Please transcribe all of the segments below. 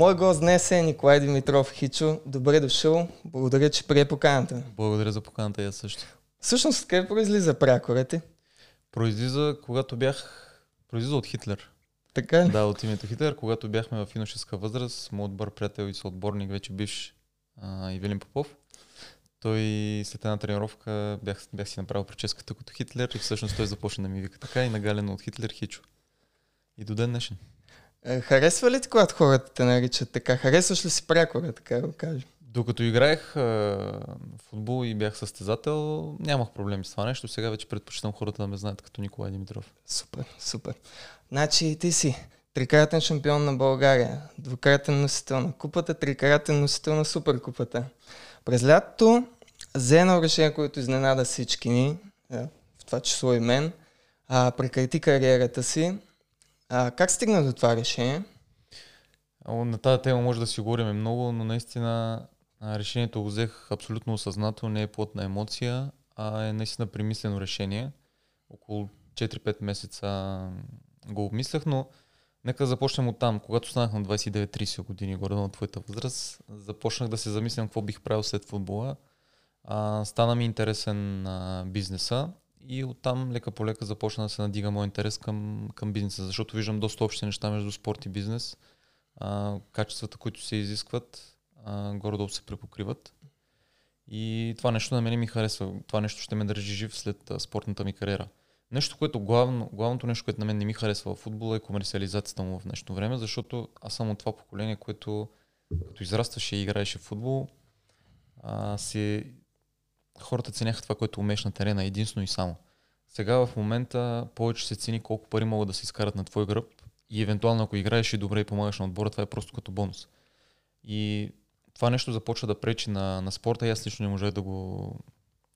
Мой гост днес е Николай Димитров Хичо. Добре дошъл. Благодаря, че прие поканата. Благодаря за поканата, я също. Всъщност, къде произлиза прякорът ти? Произлиза, когато бях... Произлиза от Хитлер. Така ли? Да, от името Хитлер, когато бяхме в юношеска възраст, моят добър приятел и съотборник, вече биш Ивелин Попов, той след една тренировка бях, бях си направил прическата като Хитлер и всъщност той започна да ми вика така и нагалено от Хитлер Хичо. И до ден днешен. Е, харесва ли ти, когато хората те наричат така? Харесваш ли си прякора, така да го кажем? Докато играех в футбол и бях състезател, нямах проблеми с това нещо. Сега вече предпочитам хората да ме знаят като Николай Димитров. Супер, супер. Значи ти си трикратен шампион на България, двукратен носител на купата, трикратен носител на суперкупата. През лятото взе едно решение, което изненада всички ни, в това число и мен, а, прекрати кариерата си. А, как стигна до това решение? На тази тема може да си говорим много, но наистина решението го взех абсолютно осъзнато, не е плод на емоция, а е наистина примислено решение. Около 4-5 месеца го обмислях, но нека започнем от там. Когато станах на 29-30 години, горе на твоята възраст, започнах да се замислям какво бих правил след футбола. А, стана ми интересен а, бизнеса и оттам лека по лека започна да се надига мой интерес към, към бизнеса, защото виждам доста общи неща между спорт и бизнес. А, качествата, които се изискват, горе-долу се препокриват. И това нещо на мен ми харесва. Това нещо ще ме държи жив след а, спортната ми кариера. Нещо, което главно, главното нещо, което на мен не ми харесва в футбола е комерциализацията му в днешно време, защото аз съм от това поколение, което като израстваше и играеше в футбол, а, си хората ценяха това, което умееш на терена единствено и само. Сега в момента повече се цени колко пари могат да се изкарат на твой гръб и евентуално ако играеш и добре и помагаш на отбора, това е просто като бонус. И това нещо започва да пречи на, на спорта и аз лично не можах да го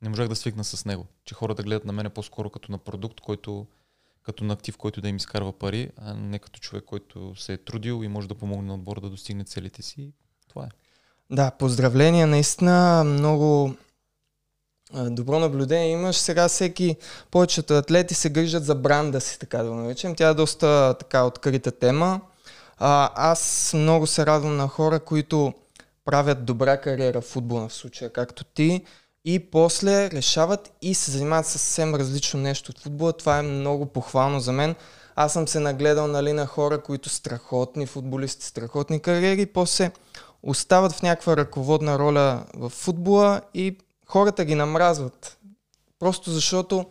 не можах да свикна с него. Че хората гледат на мене по-скоро като на продукт, който като на актив, който да им изкарва пари, а не като човек, който се е трудил и може да помогне на отбора да достигне целите си. Това е. Да, поздравления. Наистина много добро наблюдение имаш. Сега всеки, повечето атлети се грижат за бранда си, така да го наречем. Тя е доста така открита тема. А, аз много се радвам на хора, които правят добра кариера в футбола в случая, както ти, и после решават и се занимават с съвсем различно нещо от футбола. Това е много похвално за мен. Аз съм се нагледал нали, на хора, които страхотни футболисти, страхотни кариери, после остават в някаква ръководна роля в футбола и хората ги намразват. Просто защото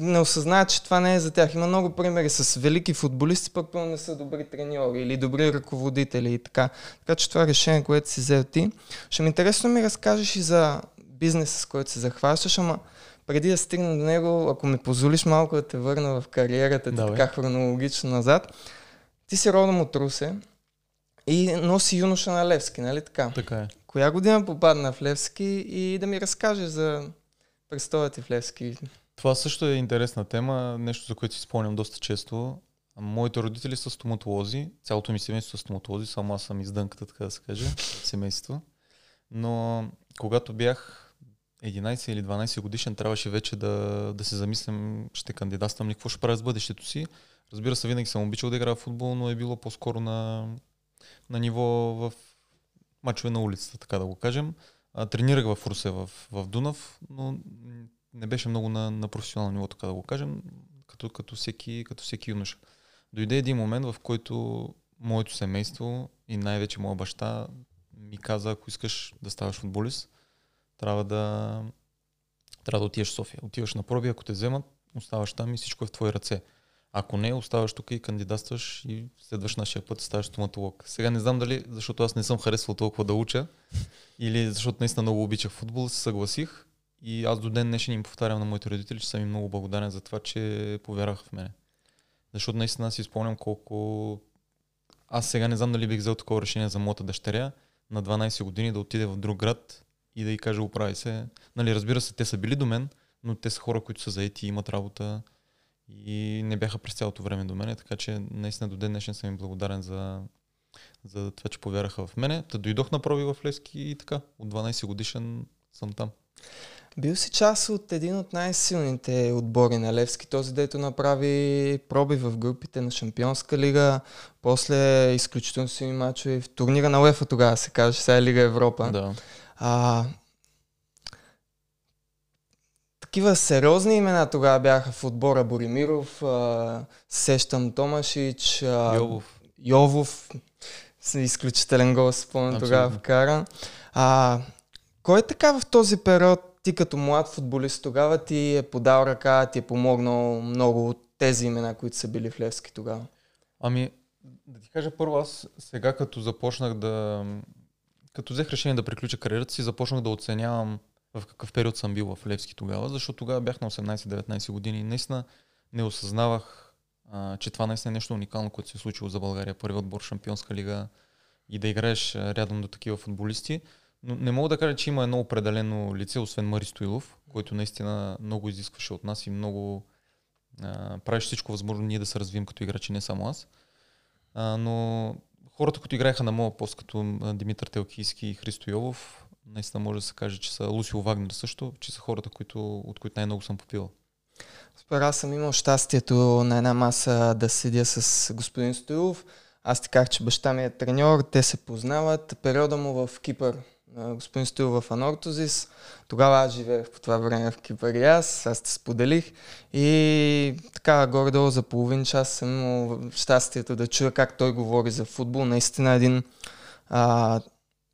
не осъзнаят, че това не е за тях. Има много примери с велики футболисти, пък не са добри треньори или добри ръководители и така. Така че това решение, което си взел ти. Ще ми интересно ми разкажеш и за бизнеса, с който се захващаш, ама преди да стигна до него, ако ми позволиш малко да те върна в кариерата ти така хронологично назад, ти си родом от Русе и носи юноша на Левски, нали така? Така е. Коя година попадна в Левски и да ми разкажеш за престоя ти в Левски? Това също е интересна тема, нещо за което си спомням доста често. Моите родители са стоматолози, цялото ми семейство са стоматолози, само аз съм издънката, така да се каже, семейство. Но когато бях 11 или 12 годишен, трябваше вече да, да се замислям, ще кандидатствам ли, какво ще правя с бъдещето си. Разбира се, винаги съм обичал да играя в футбол, но е било по-скоро на, на ниво в мачове на улицата, така да го кажем. А, тренирах в Русе, в, в Дунав, но не беше много на, на професионално ниво, така да го кажем, като, като, всеки, като всеки юноша. Дойде един момент, в който моето семейство и най-вече моя баща ми каза, ако искаш да ставаш футболист, трябва да, трябва да отидеш в София. Отиваш на проби, ако те вземат, оставаш там и всичко е в твои ръце. Ако не, оставаш тук и кандидатстваш и следваш нашия път, ставаш стоматолог. Сега не знам дали, защото аз не съм харесвал толкова да уча, или защото наистина много обичах футбол, се съгласих. И аз до ден днешен им повтарям на моите родители, че съм им много благодарен за това, че повярваха в мене. Защото наистина си спомням колко... Аз сега не знам дали бих взел такова решение за моята дъщеря на 12 години да отиде в друг град и да й каже оправи се. Нали, разбира се, те са били до мен, но те са хора, които са заети, имат работа и не бяха през цялото време до мене, така че наистина до ден днешен съм им благодарен за, за това, че повярваха в мене. Та дойдох на проби в Лески и така, от 12 годишен съм там. Бил си част от един от най-силните отбори на Левски, този дето направи проби в групите на Шампионска лига, после изключително силни мачове в турнира на УЕФА тогава се каже, сега е Лига Европа. Да. А, такива сериозни имена тогава бяха в отбора Боримиров, а, Сещам Томашич, а, Йовов. Йовов, изключителен гол, спомням тогава вкара. А, кой е така в този период, ти като млад футболист тогава ти е подал ръка, ти е помогнал много от тези имена, които са били в Левски тогава? Ами, да ти кажа първо, аз сега като започнах да... Като взех решение да приключа кариерата си, започнах да оценявам в какъв период съм бил в Левски тогава, защото тогава бях на 18-19 години и наистина не осъзнавах, а, че това наистина е нещо уникално, което се е случило за България. Първи отбор Шампионска лига и да играеш рядом до такива футболисти. Но не мога да кажа, че има едно определено лице, освен Мари Стоилов, който наистина много изискваше от нас и много правиш всичко възможно ние да се развием като играчи, не само аз. А, но хората, които играеха на моя пост, като Димитър Телкийски и Христо Йовов, наистина може да се каже, че са Лусио Вагнер също, че са хората, които, от които най-много съм попил. Супер, аз съм имал щастието на една маса да седя с господин Стоилов. Аз ти казах, че баща ми е треньор, те се познават. Периода му в Кипър, господин Стоил в Анортозис. Тогава аз живеех по това време в Кипър и аз, аз те споделих. И така, горе-долу за половин час съм имал щастието да чуя как той говори за футбол. Наистина един а,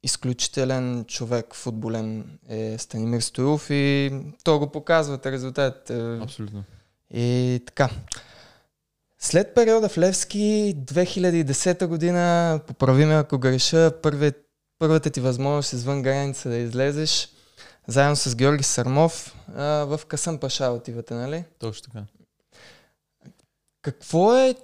изключителен човек, футболен е Станимир Стоилов и то го показват резултатите. Абсолютно. И така. След периода в Левски, 2010 година, поправи ме ако греша, първи, първата ти възможност извън граница да излезеш, заедно с Георги Сармов, а, в Касъм Паша отивате, нали? Точно така. Какво е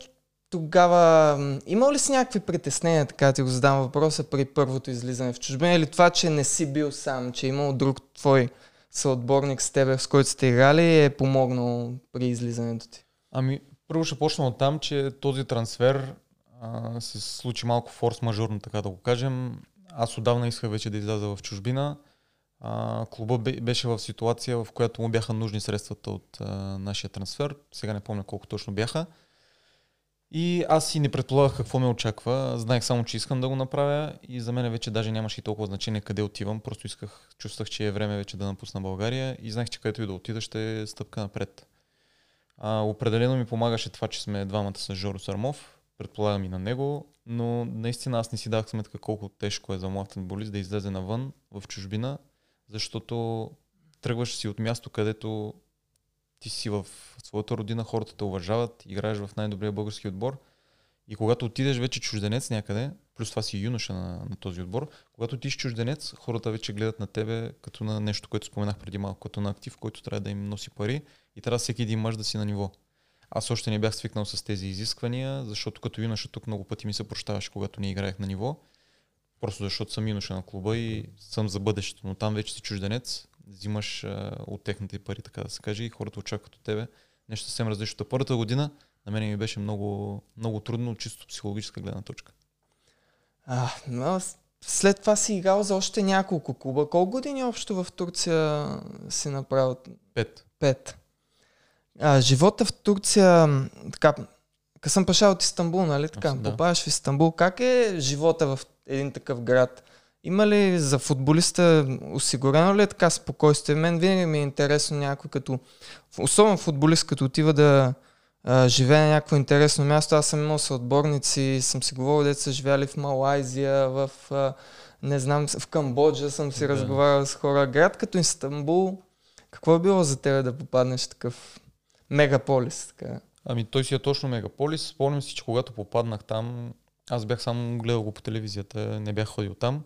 тогава, има ли си някакви притеснения, така ти го задам въпроса, при първото излизане в чужбина или това, че не си бил сам, че е имал друг твой съотборник с тебе, с който сте играли, е помогнал при излизането ти? Ами, първо ще почна от там, че този трансфер а, се случи малко форс-мажорно, така да го кажем. Аз отдавна исках вече да изляза в чужбина. А, клуба беше в ситуация, в която му бяха нужни средствата от а, нашия трансфер. Сега не помня колко точно бяха. И аз си не предполагах какво ме очаква. Знаех само, че искам да го направя и за мен вече даже нямаше и толкова значение къде отивам. Просто исках, чувствах, че е време вече да напусна България и знаех, че където и да отида ще е стъпка напред. А, определено ми помагаше това, че сме двамата с Жоро Сармов. Предполагам и на него, но наистина аз не си дах сметка колко тежко е за млад футболист да излезе навън в чужбина, защото тръгваш си от място, където ти си в своята родина, хората те уважават, играеш в най-добрия български отбор и когато отидеш вече чужденец някъде, плюс това си юноша на, на този отбор, когато ти си чужденец, хората вече гледат на тебе като на нещо, което споменах преди малко, като на актив, който трябва да им носи пари и трябва всеки един мъж да си на ниво. Аз още не бях свикнал с тези изисквания, защото като юноша тук много пъти ми се прощаваше, когато не играех на ниво. Просто защото съм юноша на клуба и съм за бъдещето, но там вече си чужденец, взимаш а, от техните пари, така да се каже, и хората очакват от тебе нещо съвсем различно. Първата година на мен ми беше много, много трудно, чисто психологическа гледна точка. А, но след това си играл за още няколко клуба. Колко години общо в Турция си направил? Пет. Пет. А, живота в Турция, така, съм паша от Истанбул, нали така? Да. Попадаш в Истанбул. Как е живота в един такъв град? Има ли за футболиста осигурено ли е така спокойствие? Мен винаги ми е интересно някой като, особено футболист, като отива да а, живее на някакво интересно място. Аз съм имал съотборници, съм си говорил, деца са живяли в Малайзия, в а, не знам, в Камбоджа съм си да. разговарял с хора. Град като Истанбул, какво е било за тебе да попаднеш в такъв мегаполис? Така? Ами той си е точно мегаполис. Спомням си, че когато попаднах там, аз бях само гледал го по телевизията, не бях ходил там.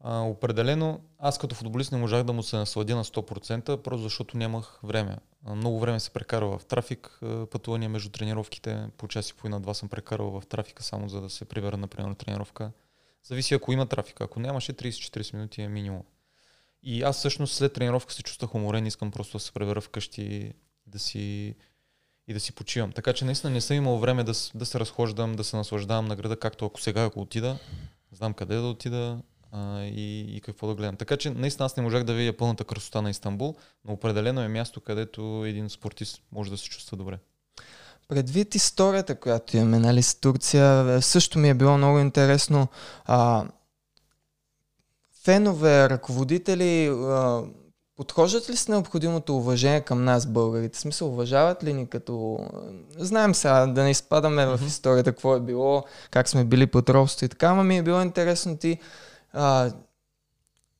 А, определено, аз като футболист не можах да му се насладя на 100%, просто защото нямах време. Много време се прекарва в трафик, пътувания между тренировките, по час и половина два съм прекарал в трафика, само за да се прибера, например, на тренировка. Зависи ако има трафик, ако нямаше 30-40 минути е минимум. И аз всъщност след тренировка се чувствах уморен, искам просто да се пребера вкъщи да си, и да си почивам. Така че наистина не съм имал време да, да се разхождам, да се наслаждавам на града, както ако сега, ако отида, знам къде да отида, а, и, и какво да гледам. Така че наистина аз не можах да видя пълната красота на Истанбул, но определено е място, където един спортист може да се чувства добре. Предвид историята, която имаме нали, с Турция, също ми е било много интересно. А, фенове, ръководители, а, подхождат ли с необходимото уважение към нас, българите? В смисъл, уважават ли ни като... Знаем сега да не изпадаме mm-hmm. в историята, какво е било, как сме били под робство и така, ама ми е било интересно ти а,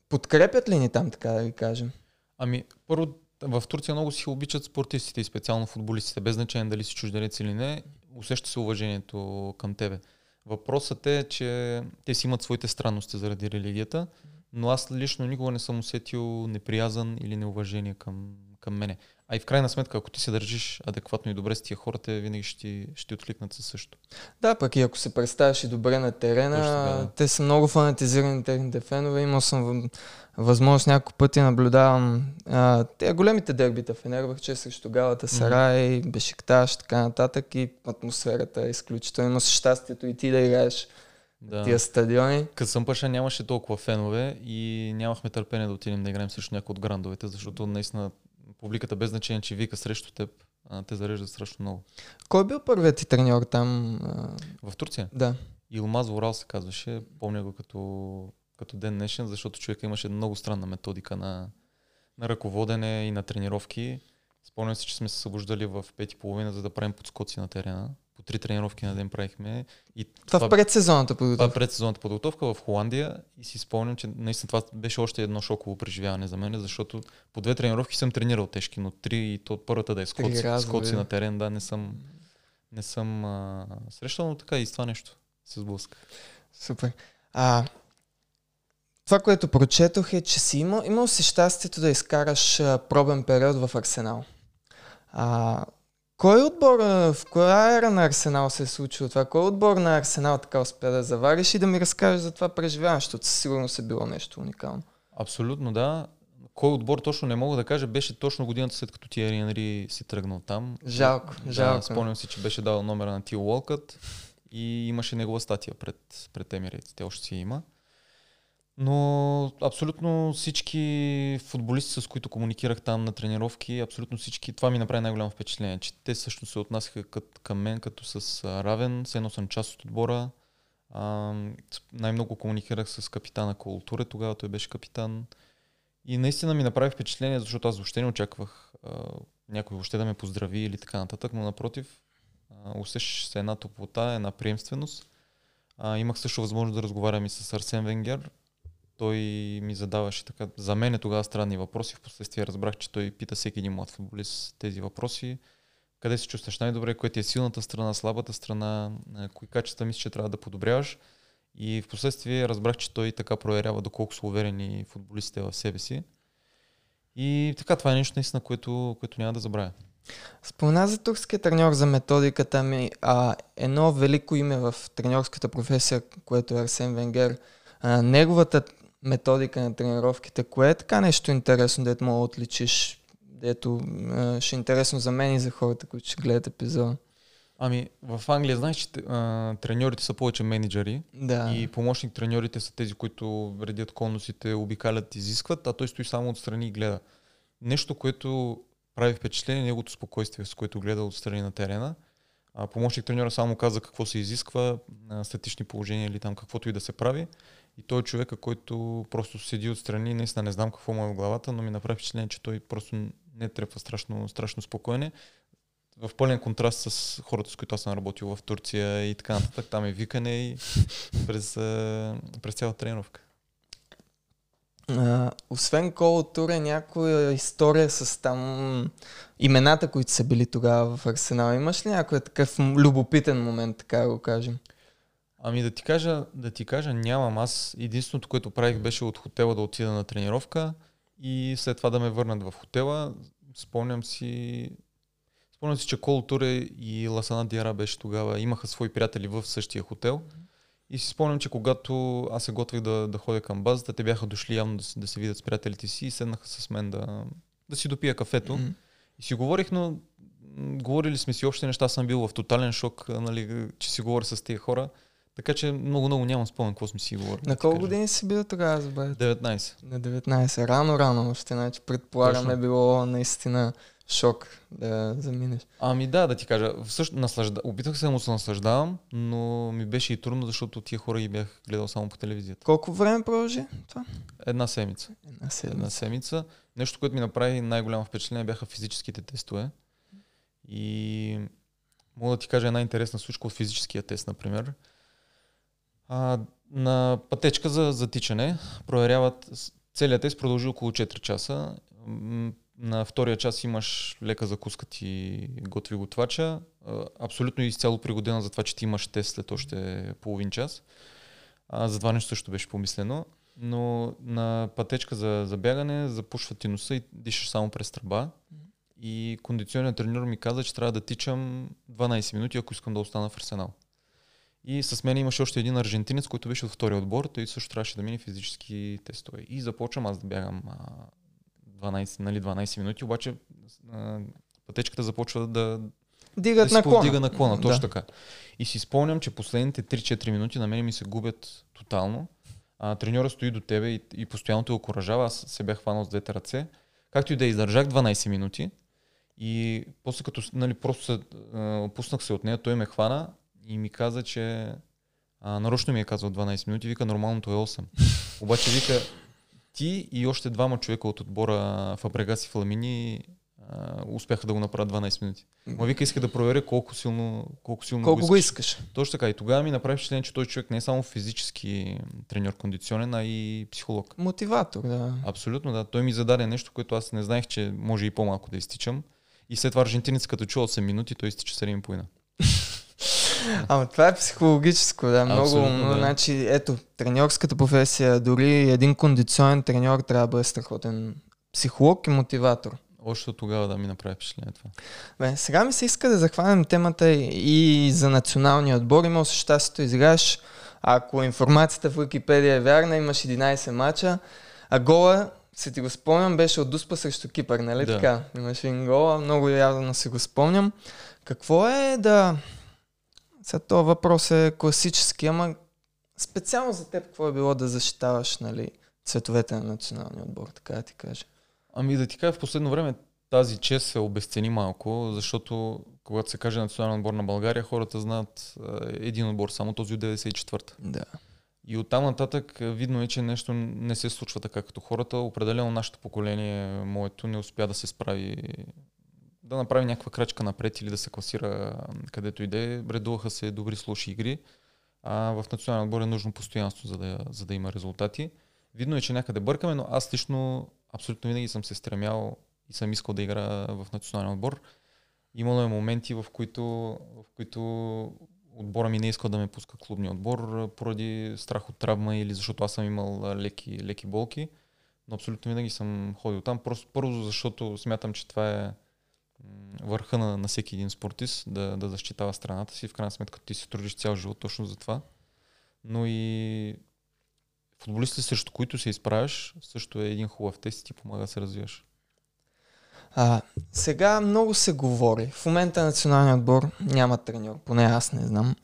подкрепят ли ни там, така да ви кажем? Ами, първо, в Турция много си обичат спортистите и специално футболистите, без значение дали си чужденец или не, усеща се уважението към тебе. Въпросът е, че те си имат своите странности заради религията, но аз лично никога не съм усетил неприязан или неуважение към, към мене. А и в крайна сметка, ако ти се държиш адекватно и добре с тия хора, те винаги ще, ще откликнат със също. Да, пък и ако се представяш и добре на терена, Точно, да. те са много фанатизирани техните фенове. Имал съм възможност няколко пъти наблюдавам а, те големите дербита в че срещу Галата Сарай, mm-hmm. Бешикташ, така нататък и атмосферата е изключително. Имаш щастието и ти да играеш да. тия стадиони. Късъм Паша нямаше толкова фенове и нямахме търпение да отидем да играем срещу някои от грандовете, защото наистина публиката без значение, че вика срещу теб, а, те зареждат страшно много. Кой е бил първият ти треньор там? В Турция? Да. Илмаз Ворал се казваше. Помня го като, като ден днешен, защото човека имаше много странна методика на, на ръководене и на тренировки. Спомням се, че сме се събуждали в пети половина, за да правим подскоци на терена по три тренировки на ден правихме. И това, това в предсезонната подготовка? Това предсезонната подготовка в Холандия и си спомням, че наистина това беше още едно шоково преживяване за мен, защото по две тренировки съм тренирал тежки, но три и то първата да е скоци, скоци на терен, да, не съм, не съм а, срещал, но така и с това нещо се сблъска. Супер. А, това, което прочетох е, че си имал, имал си щастието да изкараш а, пробен период в Арсенал. А, кой отбор, в коя ера на Арсенал се е случило това? Кой отбор на Арсенал така успя да завариш и да ми разкажеш за това преживяване, защото със сигурност е било нещо уникално. Абсолютно, да. Кой отбор точно не мога да кажа, беше точно годината след като Тиери Енри си тръгнал там. Жалко, да, жалко. Спомням си, че беше дал номера на Тил Уолкът и имаше негова статия пред, пред Емирейт. Те още си има. Но абсолютно всички футболисти, с които комуникирах там на тренировки, абсолютно всички, това ми направи най-голямо впечатление, че те също се отнасяха към мен като с равен, все едно съм част от отбора. А, най-много комуникирах с капитана Културе, тогава той беше капитан. И наистина ми направи впечатление, защото аз въобще не очаквах а, някой въобще да ме поздрави или така нататък, но напротив, усещаш се една топлота, една приемственост. А, имах също възможност да разговарям и с Арсен Венгер, той ми задаваше така, за мен е тогава странни въпроси. Впоследствие разбрах, че той пита всеки един млад футболист тези въпроси. Къде се чувстваш най-добре, кое ти е силната страна, слабата страна, кои качества мислиш, че трябва да подобряваш. И в последствие разбрах, че той така проверява доколко са уверени футболистите в себе си. И така, това е нещо наистина, което, което няма да забравя. Спомена за турския треньор за методиката ми. А, едно велико име в треньорската професия, което е Арсен Венгер. А, неговата методика на тренировките, кое е така нещо интересно, дето мога да отличиш, дето ще е интересно за мен и за хората, които ще гледат епизода. Ами, в Англия знаеш, че а, треньорите са повече менеджери да. и помощник треньорите са тези, които вредят конусите, обикалят, изискват, а той стои само отстрани и гледа. Нещо, което прави впечатление, неговото спокойствие, с което гледа отстрани на терена. А, помощник треньора само каза какво се изисква, статични положения или там каквото и да се прави. И той е човека, който просто седи отстрани, наистина не знам какво му е в главата, но ми направи впечатление, че той просто не трепва страшно, страшно спокойно. В пълен контраст с хората, с които аз съм работил в Турция и така нататък. Там е викане и през, през цялата тренировка. А, освен Кол Туре, някоя история с там имената, които са били тогава в Арсенал. Имаш ли някой такъв любопитен момент, така да го кажем? Ами да ти кажа, да ти кажа, нямам. Аз единственото, което правих беше от хотела да отида на тренировка и след това да ме върнат в хотела. Спомням си, спомням си, че Кол Туре и Ласана Диара беше тогава, имаха свои приятели в същия хотел. И си спомням, че когато аз се готвих да, да ходя към базата, те бяха дошли явно да, да се видят с приятелите си и седнаха с мен да, да си допия кафето. Mm-hmm. И си говорих, но говорили сме си общи неща, съм бил в тотален шок, нали, че си говоря с тези хора Така че много-много нямам спомен какво сме си говорили. На колко години си бил тогава, забравя? 19. На 19. Рано-рано още, значи предполагам Точно. е било наистина шок да заминеш. Ами да, да ти кажа. Всъщ, наслажда... Опитах се да му се наслаждавам, но ми беше и трудно, защото тия хора ги бях гледал само по телевизията. Колко време продължи това? Една седмица. Една Една седмица. седмица. Нещо, което ми направи най-голямо впечатление бяха физическите тестове. И мога да ти кажа една интересна случка от физическия тест, например. А, на пътечка за затичане проверяват целият тест продължи около 4 часа. На втория час имаш лека закуска ти готви готвача. Абсолютно изцяло пригодена за това, че ти имаш тест след още половин час. А, за това нещо също беше помислено. Но на пътечка за, за бягане запушва ти носа и дишаш само през тръба. И кондиционният треньор ми каза, че трябва да тичам 12 минути, ако искам да остана в Арсенал. И с мен имаше още един аржентинец, който беше от втория отбор. Той също трябваше да мине физически тестове. И започвам аз да бягам а, 12, нали, 12 минути, обаче а, пътечката започва да, да Дигат си наклона. повдига наклона, точно Да. така. И си спомням, че последните 3-4 минути на мен ми се губят тотално. А, треньора стои до тебе и, и постоянно те окоръжава. Аз се бях хванал с двете ръце. Както и да издържах 12 минути. И после като нали, просто се, а, опуснах се от нея, той ме хвана и ми каза, че а, нарочно ми е казал 12 минути, вика нормалното е 8. Обаче вика ти и още двама човека от отбора Фабрегас и Фламини а, успяха да го направят 12 минути. Ма вика иска да проверя колко силно, колко силно Колко го искаш. искаш? Точно така. И тогава ми направи впечатление, че той човек не е само физически треньор кондиционен, а и психолог. Мотиватор, да. Абсолютно, да. Той ми зададе нещо, което аз не знаех, че може и по-малко да изтичам. И след това аржентинец, като чу 8 минути, той изтича 7,5. Ама това е психологическо, да. Много, Абсолютно, да. значи, ето, треньорската професия, дори един кондиционен треньор трябва да бъде страхотен психолог и мотиватор. Още тогава да ми направи впечатление това. Бе, сега ми се иска да захванем темата и, за националния отбор. Имал си щастието изиграеш. Ако информацията в Википедия е вярна, имаш 11 мача. А гола, се ти го спомням, беше от Дуспа срещу Кипър, нали Да. така? Имаш един гола, много явно си го спомням. Какво е да... Сега този въпрос е класически, ама специално за теб какво е било да защитаваш, нали, цветовете на националния отбор, така да ти кажа. Ами да ти кажа, в последно време тази чест се обесцени малко, защото когато се каже национален отбор на България, хората знаят а, един отбор, само този от 94-та. Да. И оттам нататък а, видно е, че нещо не се случва така като хората. Определено нашето поколение, моето, не успя да се справи да направи някаква крачка напред или да се класира където и да е. Редуваха се добри с лоши игри. А в национален отбор е нужно постоянство, за да, за да има резултати. Видно е, че някъде бъркаме, но аз лично абсолютно винаги съм се стремял и съм искал да игра в национален отбор. Имало е моменти, в които, в които отбора ми не искал да ме пуска клубния отбор поради страх от травма или защото аз съм имал леки, леки болки. Но абсолютно винаги съм ходил там. Просто първо, защото смятам, че това е върха на, на всеки един спортист да, да защитава страната си. В крайна сметка ти се трудиш цял живот точно за това. Но и футболистите, срещу които се изправяш, също е един хубав тест и ти помага да се развиваш. А, сега много се говори. В момента националният отбор няма треньор, поне аз не знам.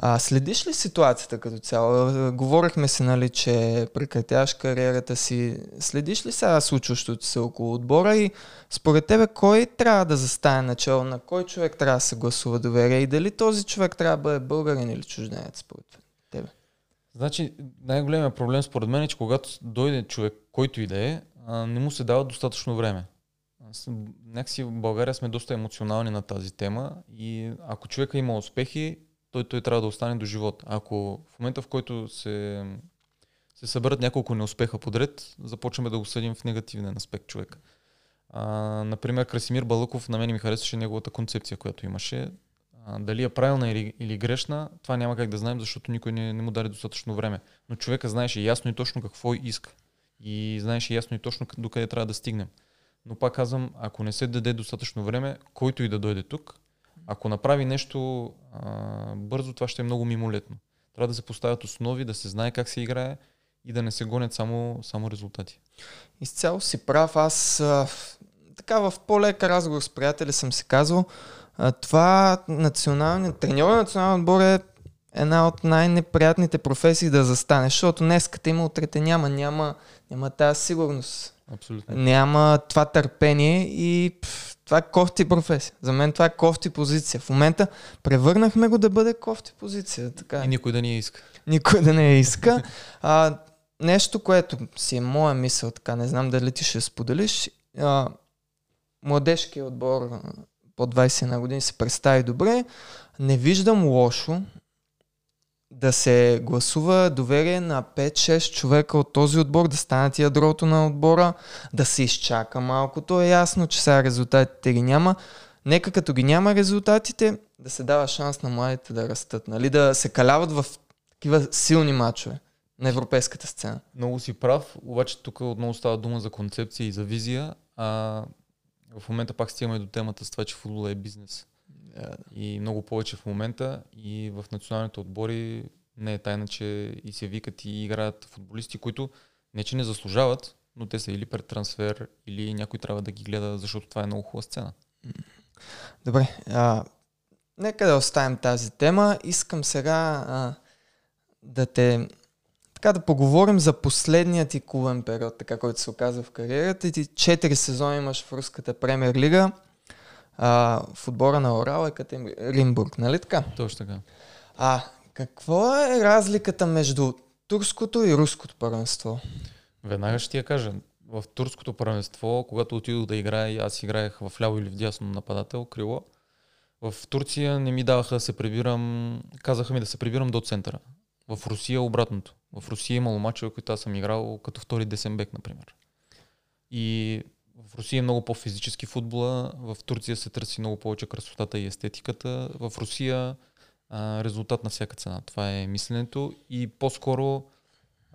А, следиш ли ситуацията като цяло? Говорихме си, нали, че прекратяваш кариерата си. Следиш ли сега случващото се около отбора и според тебе кой трябва да застане начало, на кой човек трябва да се гласува доверие и дали този човек трябва да бъде българин или чужденец според тебе? Значи, най-големият проблем според мен е, че когато дойде човек, който и да е, не му се дава достатъчно време. Някакси в България сме доста емоционални на тази тема и ако човека има успехи, той, той трябва да остане до живот. Ако в момента, в който се, се съберат няколко неуспеха подред, започваме да го съдим в негативен аспект човек. А, например, Красимир Балъков, на мен ми харесваше неговата концепция, която имаше. А, дали е правилна или, или грешна, това няма как да знаем, защото никой не, не му даде достатъчно време. Но човека знаеше ясно и точно какво иска. И знаеше ясно и точно къ- докъде трябва да стигнем. Но пак казвам, ако не се даде достатъчно време, който и да дойде тук, ако направи нещо а, бързо, това ще е много мимолетно. Трябва да се поставят основи, да се знае как се играе и да не се гонят само, само резултати. Изцяло си прав. Аз а, така в по-лека разговор с приятели съм си казал, а, това националният треньор на националния отбор е една от най-неприятните професии да застанеш, защото днес има, утре те няма, няма, няма тази сигурност. Абсолютно. Няма това търпение и пф, това е кофти професия. За мен това е кофти позиция. В момента превърнахме го да бъде кофти позиция. Така. е. И никой да я иска. Никой да не я иска. А, нещо, което си е моя мисъл, така не знам дали ти ще споделиш. А, младежкият отбор по 21 години се представи добре. Не виждам лошо да се гласува доверие на 5-6 човека от този отбор, да станат ядрото на отбора, да се изчака малко. То е ясно, че сега резултатите ги няма. Нека като ги няма резултатите, да се дава шанс на младите да растат, нали? да се каляват в такива силни матчове на европейската сцена. Много си прав, обаче тук отново става дума за концепция и за визия, а в момента пак стигаме до темата с това, че футбола е бизнес. И много повече в момента и в националните отбори не е тайна, че и се викат и играят футболисти, които не че не заслужават, но те са или пред трансфер, или някой трябва да ги гледа, защото това е много хубава сцена. Добре, а, нека да оставим тази тема. Искам сега а, да те така да поговорим за последният ти клубен период, така който се оказа в кариерата. Ти четири сезона имаш в руската премьер лига, а, в отбора на Орал е Екатеринбург, нали така? Точно така. А какво е разликата между турското и руското първенство? Веднага ще ти я кажа. В турското първенство, когато отидох да играя, аз играех в ляво или в дясно нападател, крило. В Турция не ми даваха да се прибирам, казаха ми да се прибирам до центъра. В Русия обратното. В Русия имало мачове, които аз съм играл като втори десен бек, например. И в Русия е много по-физически футбола, в Турция се търси много повече красотата и естетиката. В Русия а, резултат на всяка цена. Това е мисленето и по-скоро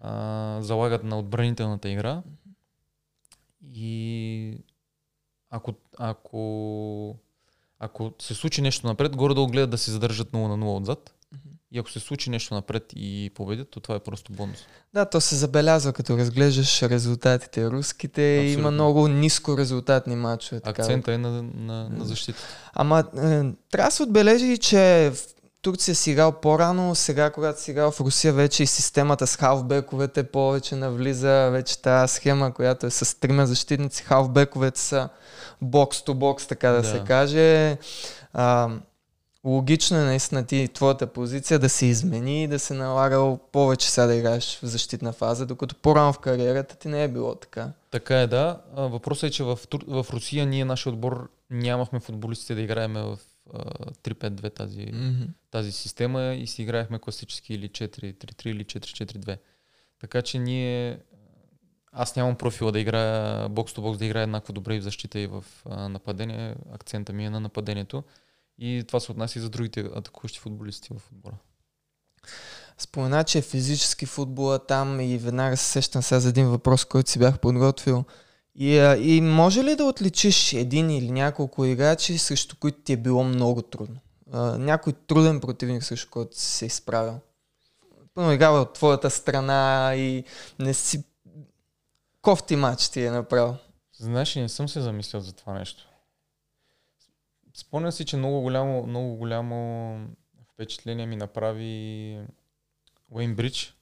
а, залагат на отбранителната игра. И ако, ако, ако се случи нещо напред, горе-долу гледат да се задържат 0 на 0 отзад. И ако се случи нещо напред и победят, то това е просто бонус. Да, то се забелязва, като разглеждаш резултатите. Руските Абсолютно. има много ниско резултатни матчове. Така. Акцента е на, на, на защита. Ама е, трябва да се отбележи, че в Турция си играл по-рано, сега когато си играл в Русия вече и системата с халфбековете повече навлиза, вече тази схема, която е с трима защитници, халфбековете са бокс-то-бокс, така да, Да. се каже. А, логично е наистина ти твоята позиция да се измени и да се налага повече сега да играеш в защитна фаза, докато по-рано в кариерата ти не е било така. Така е, да. Въпросът е, че в, в Русия ние, нашия отбор, нямахме футболистите да играеме в а, 3-5-2 тази, Mm-hmm. тази система и си играехме класически или 4-3-3 или 4-4-2. Така че ние... Аз нямам профила да играя бокс-то-бокс, да играя еднакво добре и в защита и в нападение. Акцента ми е на нападението. И това се отнася и за другите атакуващи футболисти в отбора. Спомена, че е физически футбола там и веднага се сещам сега за един въпрос, който си бях подготвил. И, а, и може ли да отличиш един или няколко играчи, срещу които ти е било много трудно? А, някой труден противник, срещу който си се изправил? Пълно играва от твоята страна и не си... Кофти матч ти е направил. Знаеш, ли, не съм се замислял за това нещо. Спомням си, че много голямо, много голямо впечатление ми направи Уейн Бридж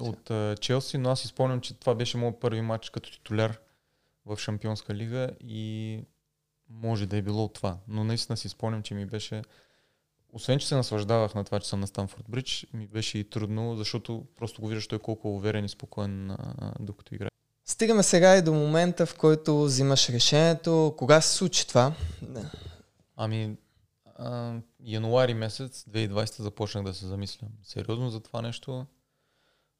от uh, Челси, но аз си спомням, че това беше моят първи матч като титуляр в Шампионска лига и може да е било това. Но наистина си спомням, че ми беше освен, че се наслаждавах на това, че съм на Станфорд Бридж, ми беше и трудно, защото просто го виждаш той колко е уверен и спокоен, а, докато играе. Стигаме сега и до момента, в който взимаш решението. Кога се случи това? Ами, а, януари месец 2020 започнах да се замислям сериозно за това нещо.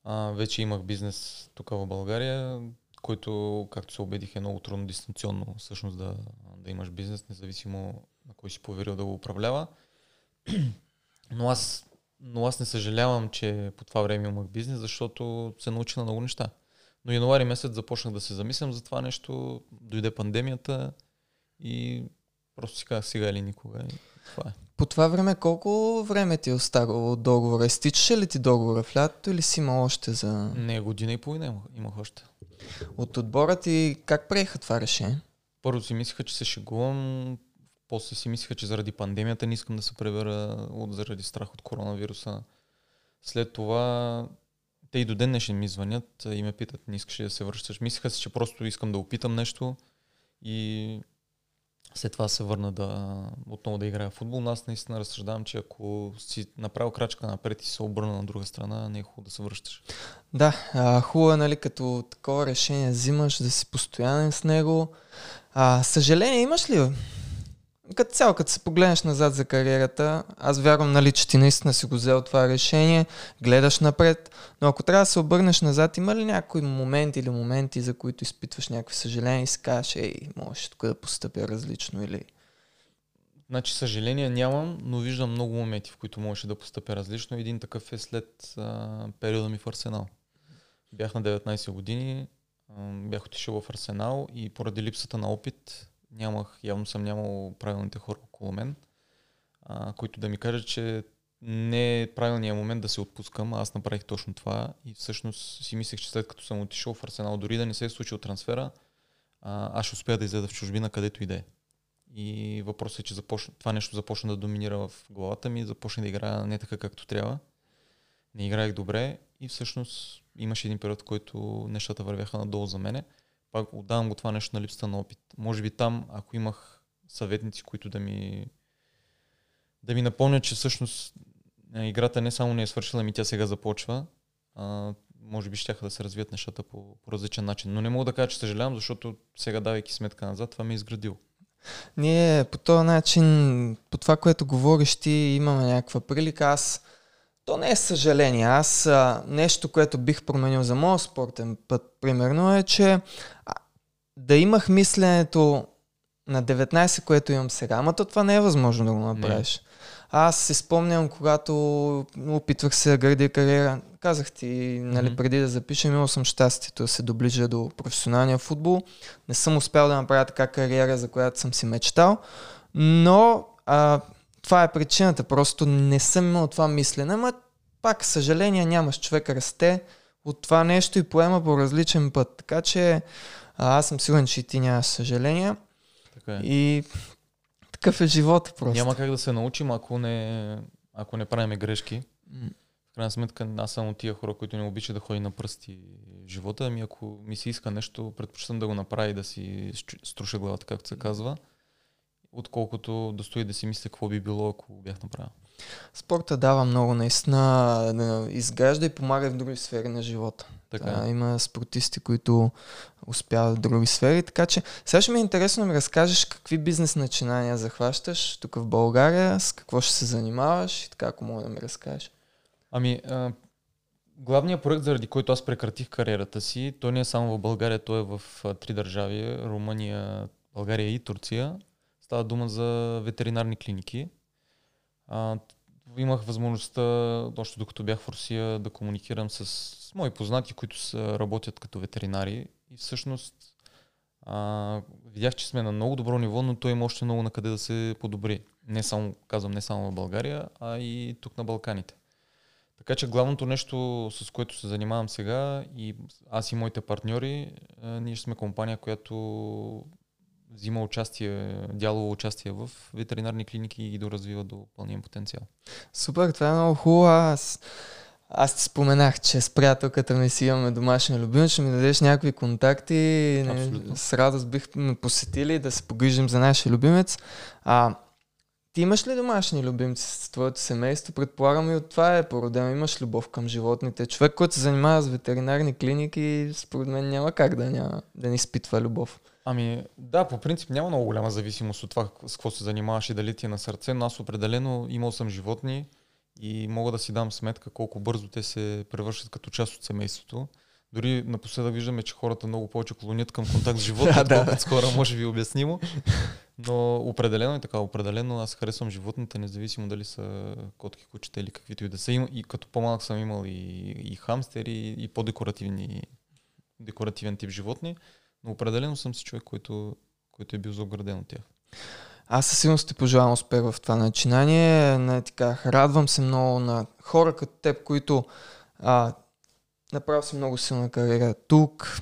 А, вече имах бизнес тук в България, който, както се убедих, е много трудно дистанционно всъщност да, да имаш бизнес, независимо на кой си поверил да го управлява. но, аз, но аз не съжалявам, че по това време имах бизнес, защото се научих на много неща. Но януари месец започнах да се замислям за това нещо, дойде пандемията и просто си казах сега или никога. И това е. По това време колко време ти е оставало от договора? Изтичаше ли ти договора в лятото или си имал още за... Не, година и половина имах, имах още. От отбора ти как приеха това решение? Първо си мислеха, че се шегувам. после си мислеха, че заради пандемията не искам да се пребера от, заради страх от коронавируса. След това те и до ден днешен ми звънят и ме питат, не искаш ли да се връщаш. Мислеха си, че просто искам да опитам нещо и след това се върна да отново да играя в футбол. Но аз наистина разсъждавам, че ако си направил крачка напред и се обърна на друга страна, не е хубаво да се връщаш. Да, хубаво е, нали, като такова решение взимаш, да си постоянен с него. А, съжаление имаш ли? Като цяло, като се погледнеш назад за кариерата, аз вярвам, нали, че ти наистина си го взел това решение, гледаш напред, но ако трябва да се обърнеш назад, има ли някои моменти или моменти, за които изпитваш някакви съжаления и си кажеш, ей, можеш тук да постъпя различно или... Значи съжаления нямам, но виждам много моменти, в които можеше да постъпя различно. Един такъв е след а, периода ми в Арсенал. Бях на 19 години, а, бях отишъл в Арсенал и поради липсата на опит нямах, явно съм нямал правилните хора около мен, а, които да ми кажат, че не е правилният момент да се отпускам. Аз направих точно това и всъщност си мислех, че след като съм отишъл в Арсенал, дори да не се е случил трансфера, а, аз ще успея да изледа в чужбина, където и да е. И въпросът е, че започна, това нещо започна да доминира в главата ми, започна да играя не така както трябва. Не играех добре и всъщност имаше един период, в който нещата вървяха надолу за мене пак отдавам го това нещо на липсата на опит. Може би там, ако имах съветници, които да ми да ми напомнят, че всъщност играта не само не е свършила, ми тя сега започва, а, може би ще да се развият нещата по, по различен начин. Но не мога да кажа, че съжалявам, защото сега давайки сметка назад, това ми е изградил. Ние по този начин, по това, което говориш ти, имаме някаква прилика. Аз то не е съжаление. Аз а, нещо, което бих променил за моят спортен път, примерно, е, че а, да имах мисленето на 19, което имам сега, ама то това не е възможно да го направиш. Не. Аз си спомням, когато опитвах се да градя кариера, казах ти, нали, mm-hmm. преди да запишем, имал съм щастието да се доближа до професионалния футбол. Не съм успял да направя така кариера, за която съм си мечтал, но а, това е причината. Просто не съм имал това мислене, ама пак съжаление нямаш. Човек расте от това нещо и поема по различен път. Така че а, аз съм сигурен, че и ти нямаш съжаление. Така е. И такъв е живота просто. Няма как да се научим, ако не, ако не правиме грешки. В крайна сметка, аз съм от тия хора, които не обичат да ходи на пръсти живота. Ами ако ми се иска нещо, предпочитам да го направи и да си струша главата, както се казва отколкото да стои да си мисля какво би било, ако бях направил. Спорта дава много наистина, да изгражда и помага в други сфери на живота. Така. Да, има спортисти, които успяват в други сфери, така че сега ще ми е интересно да ми разкажеш какви бизнес начинания захващаш тук в България, с какво ще се занимаваш и така, ако мога да ми разкажеш. Ами, а, главният проект, заради който аз прекратих кариерата си, той не е само в България, той е в а, три държави, Румъния, България и Турция. Става дума за ветеринарни клиники. А, имах възможността, още докато бях в Русия, да комуникирам с, с мои познати, които са, работят като ветеринари. И всъщност а, видях, че сме на много добро ниво, но той има още много на къде да се подобри. Не само, казвам, не само в България, а и тук на Балканите. Така че главното нещо, с което се занимавам сега и аз и моите партньори, ние сме компания, която взима участие, дялово участие в ветеринарни клиники и доразвива до пълния потенциал. Супер, това е много хубаво. Аз, аз ти споменах, че с приятелката ми си имаме домашния любим, ще ми дадеш някакви контакти. Абсолютно. С радост бихме посетили да се погрижим за нашия любимец. А, ти имаш ли домашни любимци с твоето семейство? Предполагам и от това е породено. Имаш любов към животните. Човек, който се занимава с ветеринарни клиники, според мен няма как да, няма, да не изпитва любов. Ами да, по принцип няма много голяма зависимост от това с какво се занимаваш и дали ти е на сърце, но аз определено имал съм животни и мога да си дам сметка колко бързо те се превършат като част от семейството. Дори напоследък виждаме, че хората много повече клонят към контакт с животни, да, с хора, може би обяснимо. Но определено е така, определено аз харесвам животните, независимо дали са котки, кучета или каквито и да са. И като по-малък съм имал и, и хамстери, и по-декоративни декоративен тип животни. Но определено съм си човек, който, който е бил заограден от тях. Аз със сигурност ти пожелавам успех в това начинание. Не, така, радвам се много на хора като теб, които а, направил си много силна кариера тук,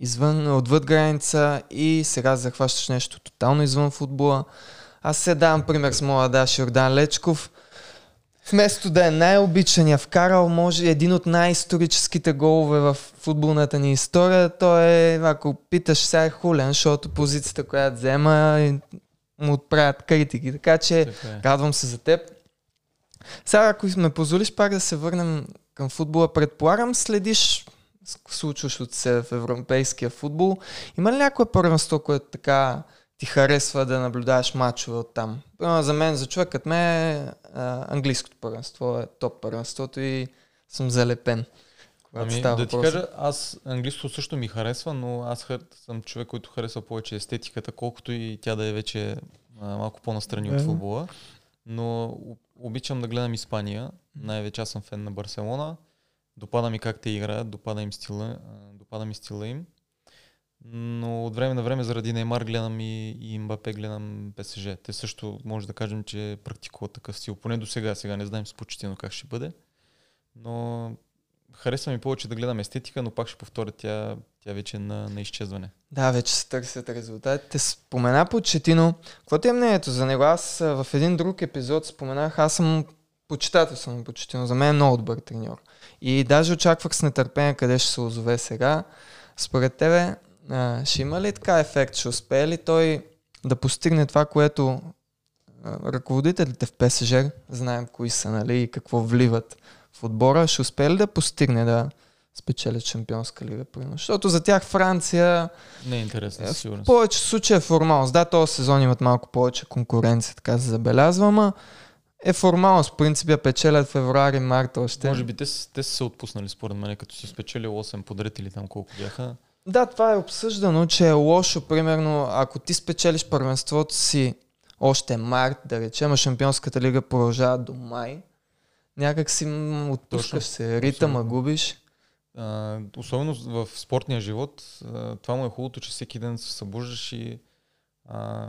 извън, отвъд граница и сега захващаш нещо тотално извън футбола. Аз се давам пример с моя Даш Йордан Лечков. Вместо да е най-обичания, вкарал може един от най-историческите голове в футболната ни история, той е, ако питаш, сега е хулен, защото позицията, която взема, му отправят критики. Така че Така е. радвам се за теб. Сега, ако ме позволиш пак да се върнем към футбола, предполагам, следиш случващото се в европейския футбол. Има ли някое първенство, което така ти харесва да наблюдаваш матчове от там? За мен, за човек като мен, а, английското първенство е топ първенството и съм залепен. Ами, става да ти въпрос. кажа, аз английското също ми харесва, но аз съм човек, който харесва повече естетиката, колкото и тя да е вече а, малко по-настрани от Верно. футбола. Но обичам да гледам Испания. Най-вече аз съм фен на Барселона. Допада ми как те играят, допада, им стила, допада ми стила им. Но от време на време заради Неймар гледам и, и Мбапе гледам ПСЖ. Те също може да кажем, че практикуват такъв стил. Поне до сега, сега не знаем с почтено как ще бъде. Но харесва ми повече да гледам естетика, но пак ще повторя, тя, тя вече е на, на изчезване. Да, вече се търсят резултатите. Спомена Почетино. Какво ти е мнението за него? Аз в един друг епизод споменах, аз съм почитател съм Почетино. За мен е много добър треньор. И даже очаквах с нетърпение къде ще се озове сега. Според тебе, а, ще има ли така ефект? Ще успее ли той да постигне това, което а, ръководителите в ПСЖ, знаем кои са, нали, и какво вливат в отбора, ще успее ли да постигне да спечелят Шампионска лига, примерно? Защото за тях Франция Не е интересно, в повече случаи е формалност. Да, този сезон имат малко повече конкуренция, така се забелязва, ама е формалност. В принцип я печелят февруари, март още. Може би те, с- те са се отпуснали, според мен, като си спечели 8 подред или там колко бяха. Да, това е обсъждано, че е лошо, примерно, ако ти спечелиш първенството си още март, да речем, а Шампионската лига продължава до май, някак си отпускаш се, ритъма Абсолютно. губиш. А, особено в спортния живот, а, това му е хубавото, че всеки ден се събуждаш и, а,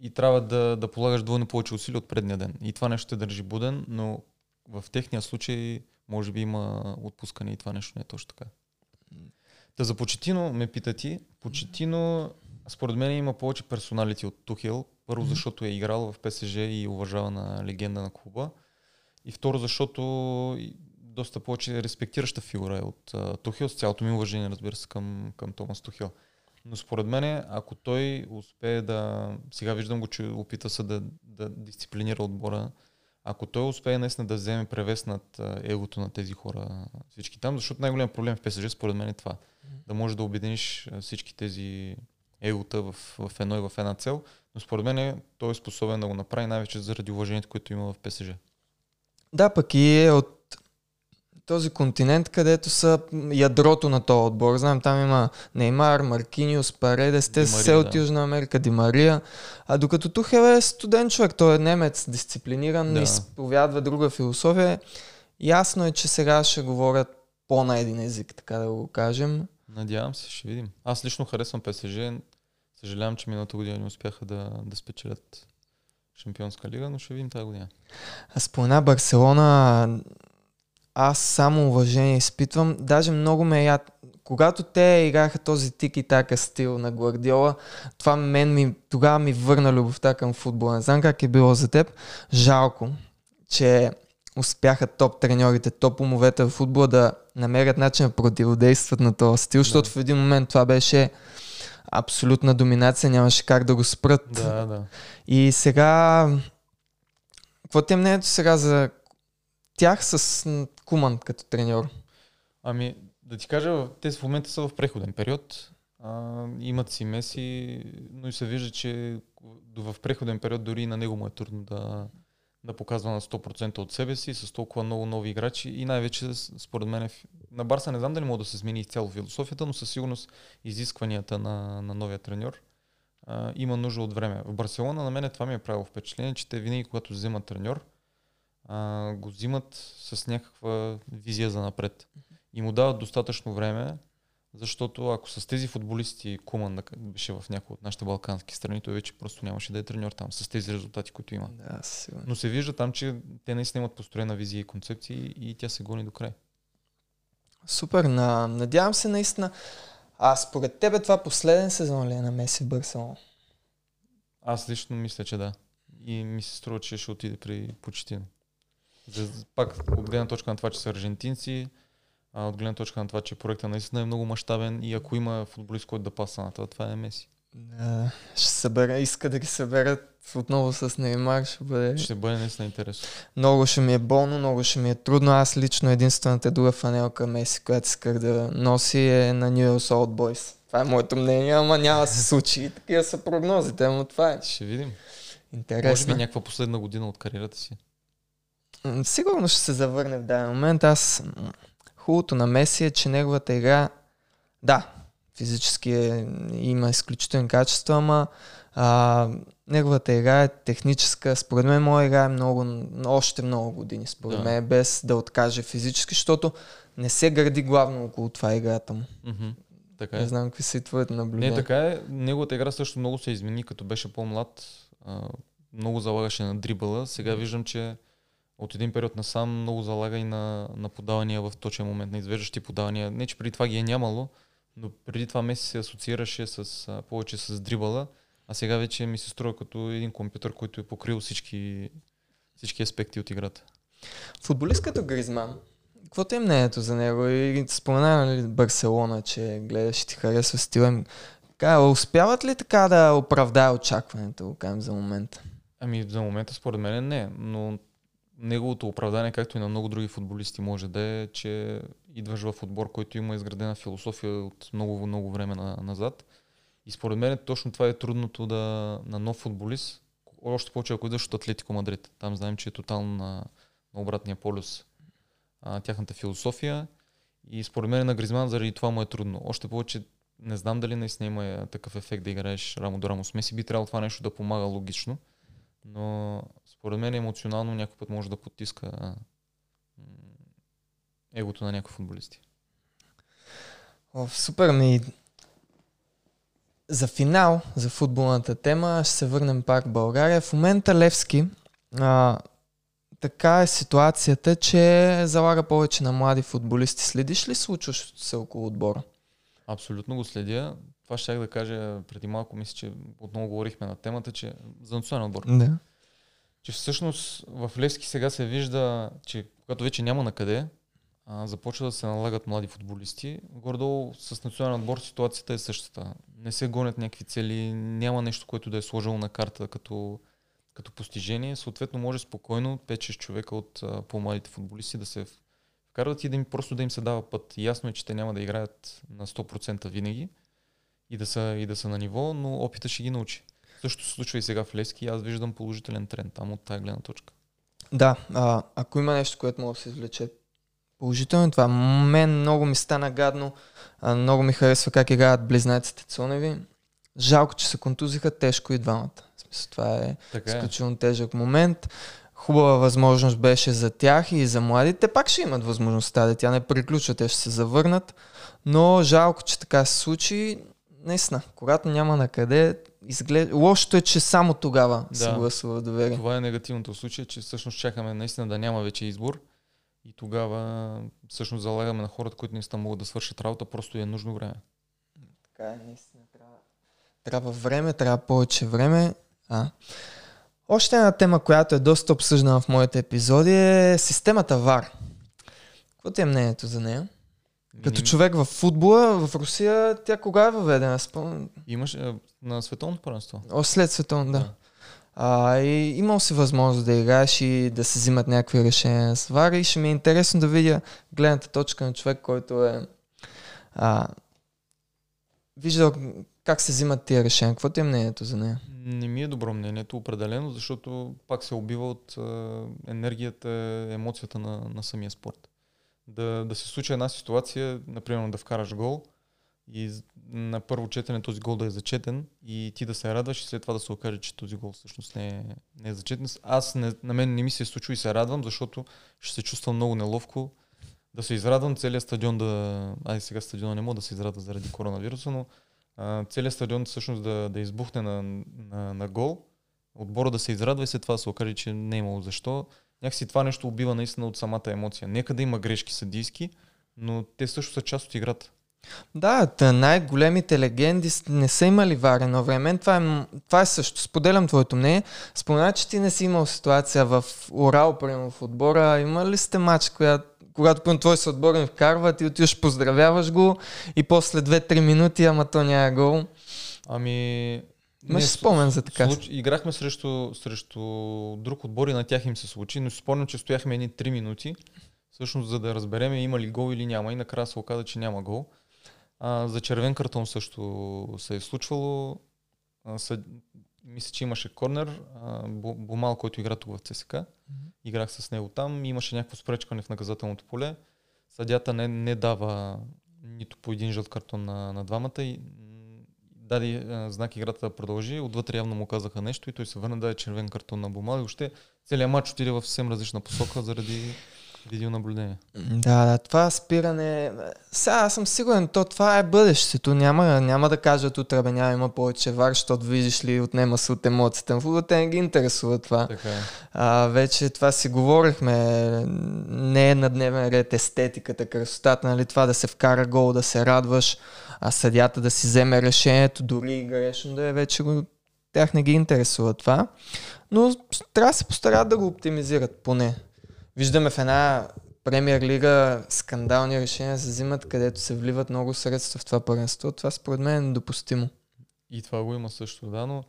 и трябва да, да полагаш двойно повече усилия от предния ден. И това нещо те държи буден, но в техния случай може би има отпускане и това нещо не е точно така. Та за Почетино ме пита ти. Почетино, според мен има повече персоналити от Тухел. Първо, защото е играл в ПСЖ и уважавана легенда на клуба. И второ, защото доста повече респектираща фигура е от а, Тухел, с цялото ми уважение, разбира се, към, към Томас Тухел. Но според мен, ако той успее да... Сега виждам го, че опита се да, да дисциплинира отбора. Ако той успее наистина да вземе превес над егото на тези хора, всички там, защото най-големият проблем в ПСЖ, според мен е това. Да можеш да обединиш всички тези егота в, в едно и в една цел. Но според мен той е способен да го направи най-вече заради уважението, което има в ПСЖ. Да, пък и е от този континент, където са ядрото на този отбор. Знаем, там има Неймар, Маркиниус, Паредес, те са все от. Южна Америка, Ди Мария. А докато Тухел е студент човек, той е немец, дисциплиниран, Да. изповядва друга философия. Ясно е, че сега ще говорят по на един език, така да го кажем. Надявам се, ще видим. Аз лично харесвам ПСЖ. Съжалявам, че миналата година не успяха да, да спечелят Шампионска лига, но ще видим тази година. А спомена Барселона, аз само уважение изпитвам. Даже много ме яд. Когато те играха този тики така стил на Гвардиола, това мен ми, тогава ми върна любовта към футбола. Не знам как е било за теб. Жалко, че успяха топ треньорите, топ умовете в футбола да намерят начин да противодействат на този стил, защото в един момент това беше абсолютна доминация, нямаше как да го спрат. Да, да. И сега, какво ти е мнението сега за тях с Куман като треньор? Ами, да ти кажа, те в момента са в преходен период. А, имат си Меси, но и се вижда, че в преходен период дори на него му е трудно да, да показва на 100% от себе си, с толкова много нови играчи и най-вече, според мен, на Барса не знам дали може да се смени изцяло философията, но със сигурност изискванията на, на новия треньор а, има нужда от време. В Барселона на мен това ми е правило впечатление, че те винаги, когато вземат треньор, а, го взимат с някаква визия за напред. И му дават достатъчно време, защото ако с тези футболисти Куман беше в някои от нашите балкански страни, той вече просто нямаше да е треньор там, с тези резултати, които има. Да, сигурно. Но се вижда там, че те наистина имат построена визия и концепции и тя се гони до край. Супер, на, надявам се наистина. А според тебе това последен сезон ли е на Меси в Барселона? Аз лично мисля, че да. И ми се струва, че ще отиде при Почетин. За, пак от гледна точка на това, че са аржентинци, а от гледна точка на това, че проектът наистина е много мащабен и ако има футболист, който да паса на това, това е Меси. Да, ще събера, иска да ги съберат отново с Неймар, ще бъде... Ще бъде наистина интересно. Много ще ми е болно, много ще ми е трудно. Аз лично единствената друга фанелка Меси, която исках да носи е на New York Old Boys. Това е моето мнение, ама няма да се случи. Такива са прогнозите, но това е Ще видим. интересно. Може би някаква последна година от кариерата си. Сигурно ще се завърне в даден момент. Аз хубавото на Меси е, че неговата игра, да, физически е, има изключителни качества, ама а, неговата игра е техническа. Според мен моя игра е много, още много години, според Да. мен, без да откаже физически, защото не се гради главно около това играта му. Така Не е. знам какви са и твоите наблюдения. Не, така е. Неговата игра също много се измени, като беше по-млад. А, много залагаше на дрибъла. Сега виждам, че от един период насам много залага и на, на подавания в точен момент, на извеждащи подавания. Не, че преди това ги е нямало, но преди това Меси се асоциираше с, а, повече с дрибъла, а сега вече ми се струва като един компютър, който е покрил всички, всички аспекти от играта. Футболист като Гризман, какво ти е мнението за него? И спомена нали, Барселона, че гледаш и ти харесва стила им. Така, успяват ли така да оправдае очакването, кажем за момента? Ами за момента според мен не, но неговото оправдание, както и на много други футболисти може да е, че идваш в отбор, който има изградена философия от много, много време на, назад. И според мен точно това е трудното да, на нов футболист, още повече ако идваш от Атлетико Мадрид. Там знаем, че е тотално на, на обратния полюс а, тяхната философия. И според мен на Гризман заради това му е трудно. Още повече не знам дали наистина има такъв ефект да играеш рамо до рамо с Меси. Би трябвало това нещо да помага логично. Но според мен емоционално някой път може да потиска егото на някои футболисти. О, супер ми. За финал, за футболната тема, ще се върнем пак в България. В момента Левски, а, така е ситуацията, че залага повече на млади футболисти. Следиш ли случващото се около отбора? Абсолютно го следя. Това ще да кажа преди малко, мисля, че отново говорихме на темата, че за национален отбор. Да. Че всъщност в Левски сега се вижда, че когато вече няма на къде, започва да се налагат млади футболисти. Гордо с национален отбор ситуацията е същата. Не се гонят някакви цели, няма нещо, което да е сложило на карта като, като постижение. Съответно може спокойно 5-6 човека от по-младите футболисти да се вкарват и да им, просто да им се дава път. Ясно е, че те няма да играят на 100% винаги и да, са, и да са на ниво, но опита ще ги научи. Също се случва и сега в Лески. Аз виждам положителен тренд там от тази гледна точка. Да, а, ако има нещо, което може да се извлече положително, това мен много ми стана гадно, а, много ми харесва как играят близнаците Цоневи. Жалко, че се контузиха тежко и двамата. В смисъл, това е Така е. изключително тежък момент. Хубава възможност беше за тях и за младите. Пак ще имат възможността да тя не приключва, те ще се завърнат. Но жалко, че така се случи. Наистина, когато няма на къде, изглежда... лошото е, че само тогава Да. се гласува доверие. Това е негативното случай, че всъщност чакаме наистина да няма вече избор и тогава всъщност залагаме на хората, които наистина могат да свършат работа, просто е нужно време. Така е, наистина трябва. Трябва време, трябва повече време. А. Още една тема, която е доста обсъждана в моите епизоди е системата VAR. Какво ти е мнението за нея? Като човек в футбола, в Русия, тя кога е въведена? Спомням. Имаш на световното първенство. О, след световно, да. Да. А, и имал си възможност да играеш и да се взимат някакви решения с VAR и ще ми е интересно да видя гледната точка на човек, който е а, виждал как се взимат тия решения. Какво ти е мнението за нея? Не ми е добро мнението, определено, защото пак се убива от енергията, емоцията на, на самия спорт. Да, да се случи една ситуация, например да вкараш гол и на първо четене този гол да е зачетен и ти да се радваш и след това да се окаже, че този гол всъщност не е, не е зачетен. Аз не, на мен не ми се е случило и се радвам, защото ще се чувствам много неловко да се израдвам целият стадион да... Ай сега стадиона не мога да се израдва заради коронавируса, но а, целият стадион всъщност да, да избухне на, на, на гол, отбора да се израдва и след това да се окаже, че не е имало защо. Някакси това нещо убива наистина от самата емоция. Нека да има грешки съдийски, но те също са част от играта. Да, най-големите легенди не са имали вар едно време. Това е, това е също. Споделям твоето мнение. Спомена, че ти не си имал ситуация в Урал, примерно в отбора. Има ли сте матч, която когато пълно твой съотборен вкарва, ти отиваш, поздравяваш го и после 2-3 минути, ама то няма гол. Ами... Имаш спомен за така. Случ... Играхме срещу, срещу друг отбор и на тях им се случи, но си спомням, че стояхме едни 3 минути, всъщност за да разбереме има ли гол или няма и накрая се оказа, че няма гол. А, за червен картон също се е случвало. А, съ... Мисля, че имаше корнер. А, Бомал, който игра тук в ЦСК. Mm-hmm. Играх с него там. Имаше някакво спречкане в наказателното поле. Съдята не, не дава нито по един жълт картон на, на двамата и даде знак играта да продължи. Отвътре явно му казаха нещо и той се върна да е червен картон на Бомал и още целият матч отиде в съвсем различна посока заради Видеонаблюдение. Да, да, това спиране... Сега аз съм сигурен, то това е бъдещето. Няма, няма да кажат утре, бе, няма има повече вар, защото видиш ли, отнема се от емоцията. В те не ги интересува това. Така е. А, вече това си говорихме. Не е на дневен ред естетиката, красотата, нали, това да се вкара гол, да се радваш, а съдята да си вземе решението, дори и грешно да е вече го... Тях не ги интересува това. Но трябва да се постарат да го оптимизират поне. Виждаме в една премьер лига скандални решения се взимат, където се вливат много средства в това първенство. Това според мен е недопустимо. И това го има също, да, но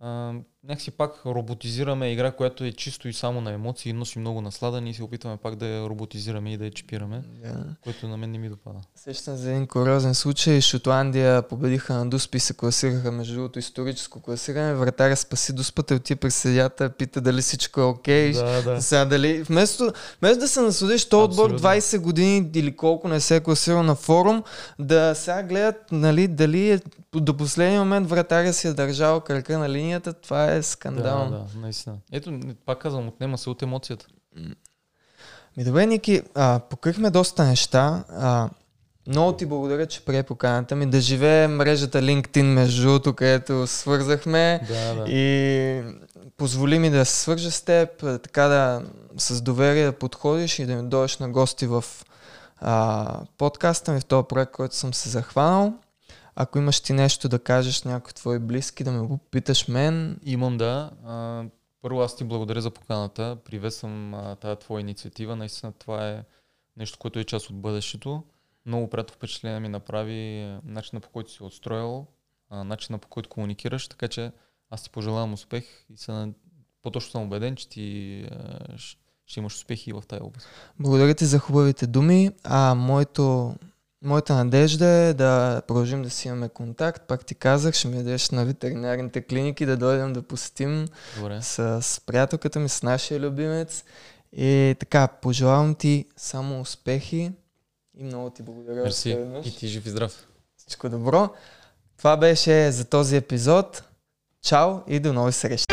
а, някакси пак роботизираме игра, която е чисто и само на емоции, носи много наслада, ние се опитваме пак да я роботизираме и да я чипираме, да. което на мен не ми допада. Сещам за един куриозен случай. Шотландия победиха на Дуспи и се класираха между другото историческо класиране. Вратаря спаси Дуспата и отива при съдята, пита дали всичко е окей. Okay. Да, да. Сега дали, вместо, вместо да се насудиш то отбор 20 години или колко не се е класирал на форум, да сега гледат нали, дали е, до последния момент вратаря си е държал кръка на линията, това е скандал. Да, да, наистина. Ето, пак казвам, отнема се от емоцията. Ми добре, Ники, а, покрихме доста неща. А, много ти благодаря, че прие поканата ми. Да живее мрежата LinkedIn между другото, където свързахме да, да. и позволи ми да се свържа с теб, така да с доверие да подходиш и да ми дойдеш на гости в а, подкаста ми, в този проект, който съм се захванал. Ако имаш ти нещо да кажеш някой твои близки, да ме го питаш мен. Имам да. А, първо аз ти благодаря за поканата. Приветствам тази твоя инициатива. Наистина това е нещо, което е част от бъдещето. Много приятно впечатление ми направи начина по който си отстроил, начина по който комуникираш, така че аз ти пожелавам успех и се, по-точно съм убеден, че ти ще имаш успехи и в тази област. Благодаря ти за хубавите думи. А моето Моята надежда е да продължим да си имаме контакт. Пак ти казах, ще ми дадеш на ветеринарните клиники да дойдем да посетим с, с приятелката ми, с нашия любимец. И така, пожелавам ти само успехи и много ти благодаря. Мерси. И ти жив и здрав. Всичко добро. Това беше за този епизод. Чао и до нови срещи.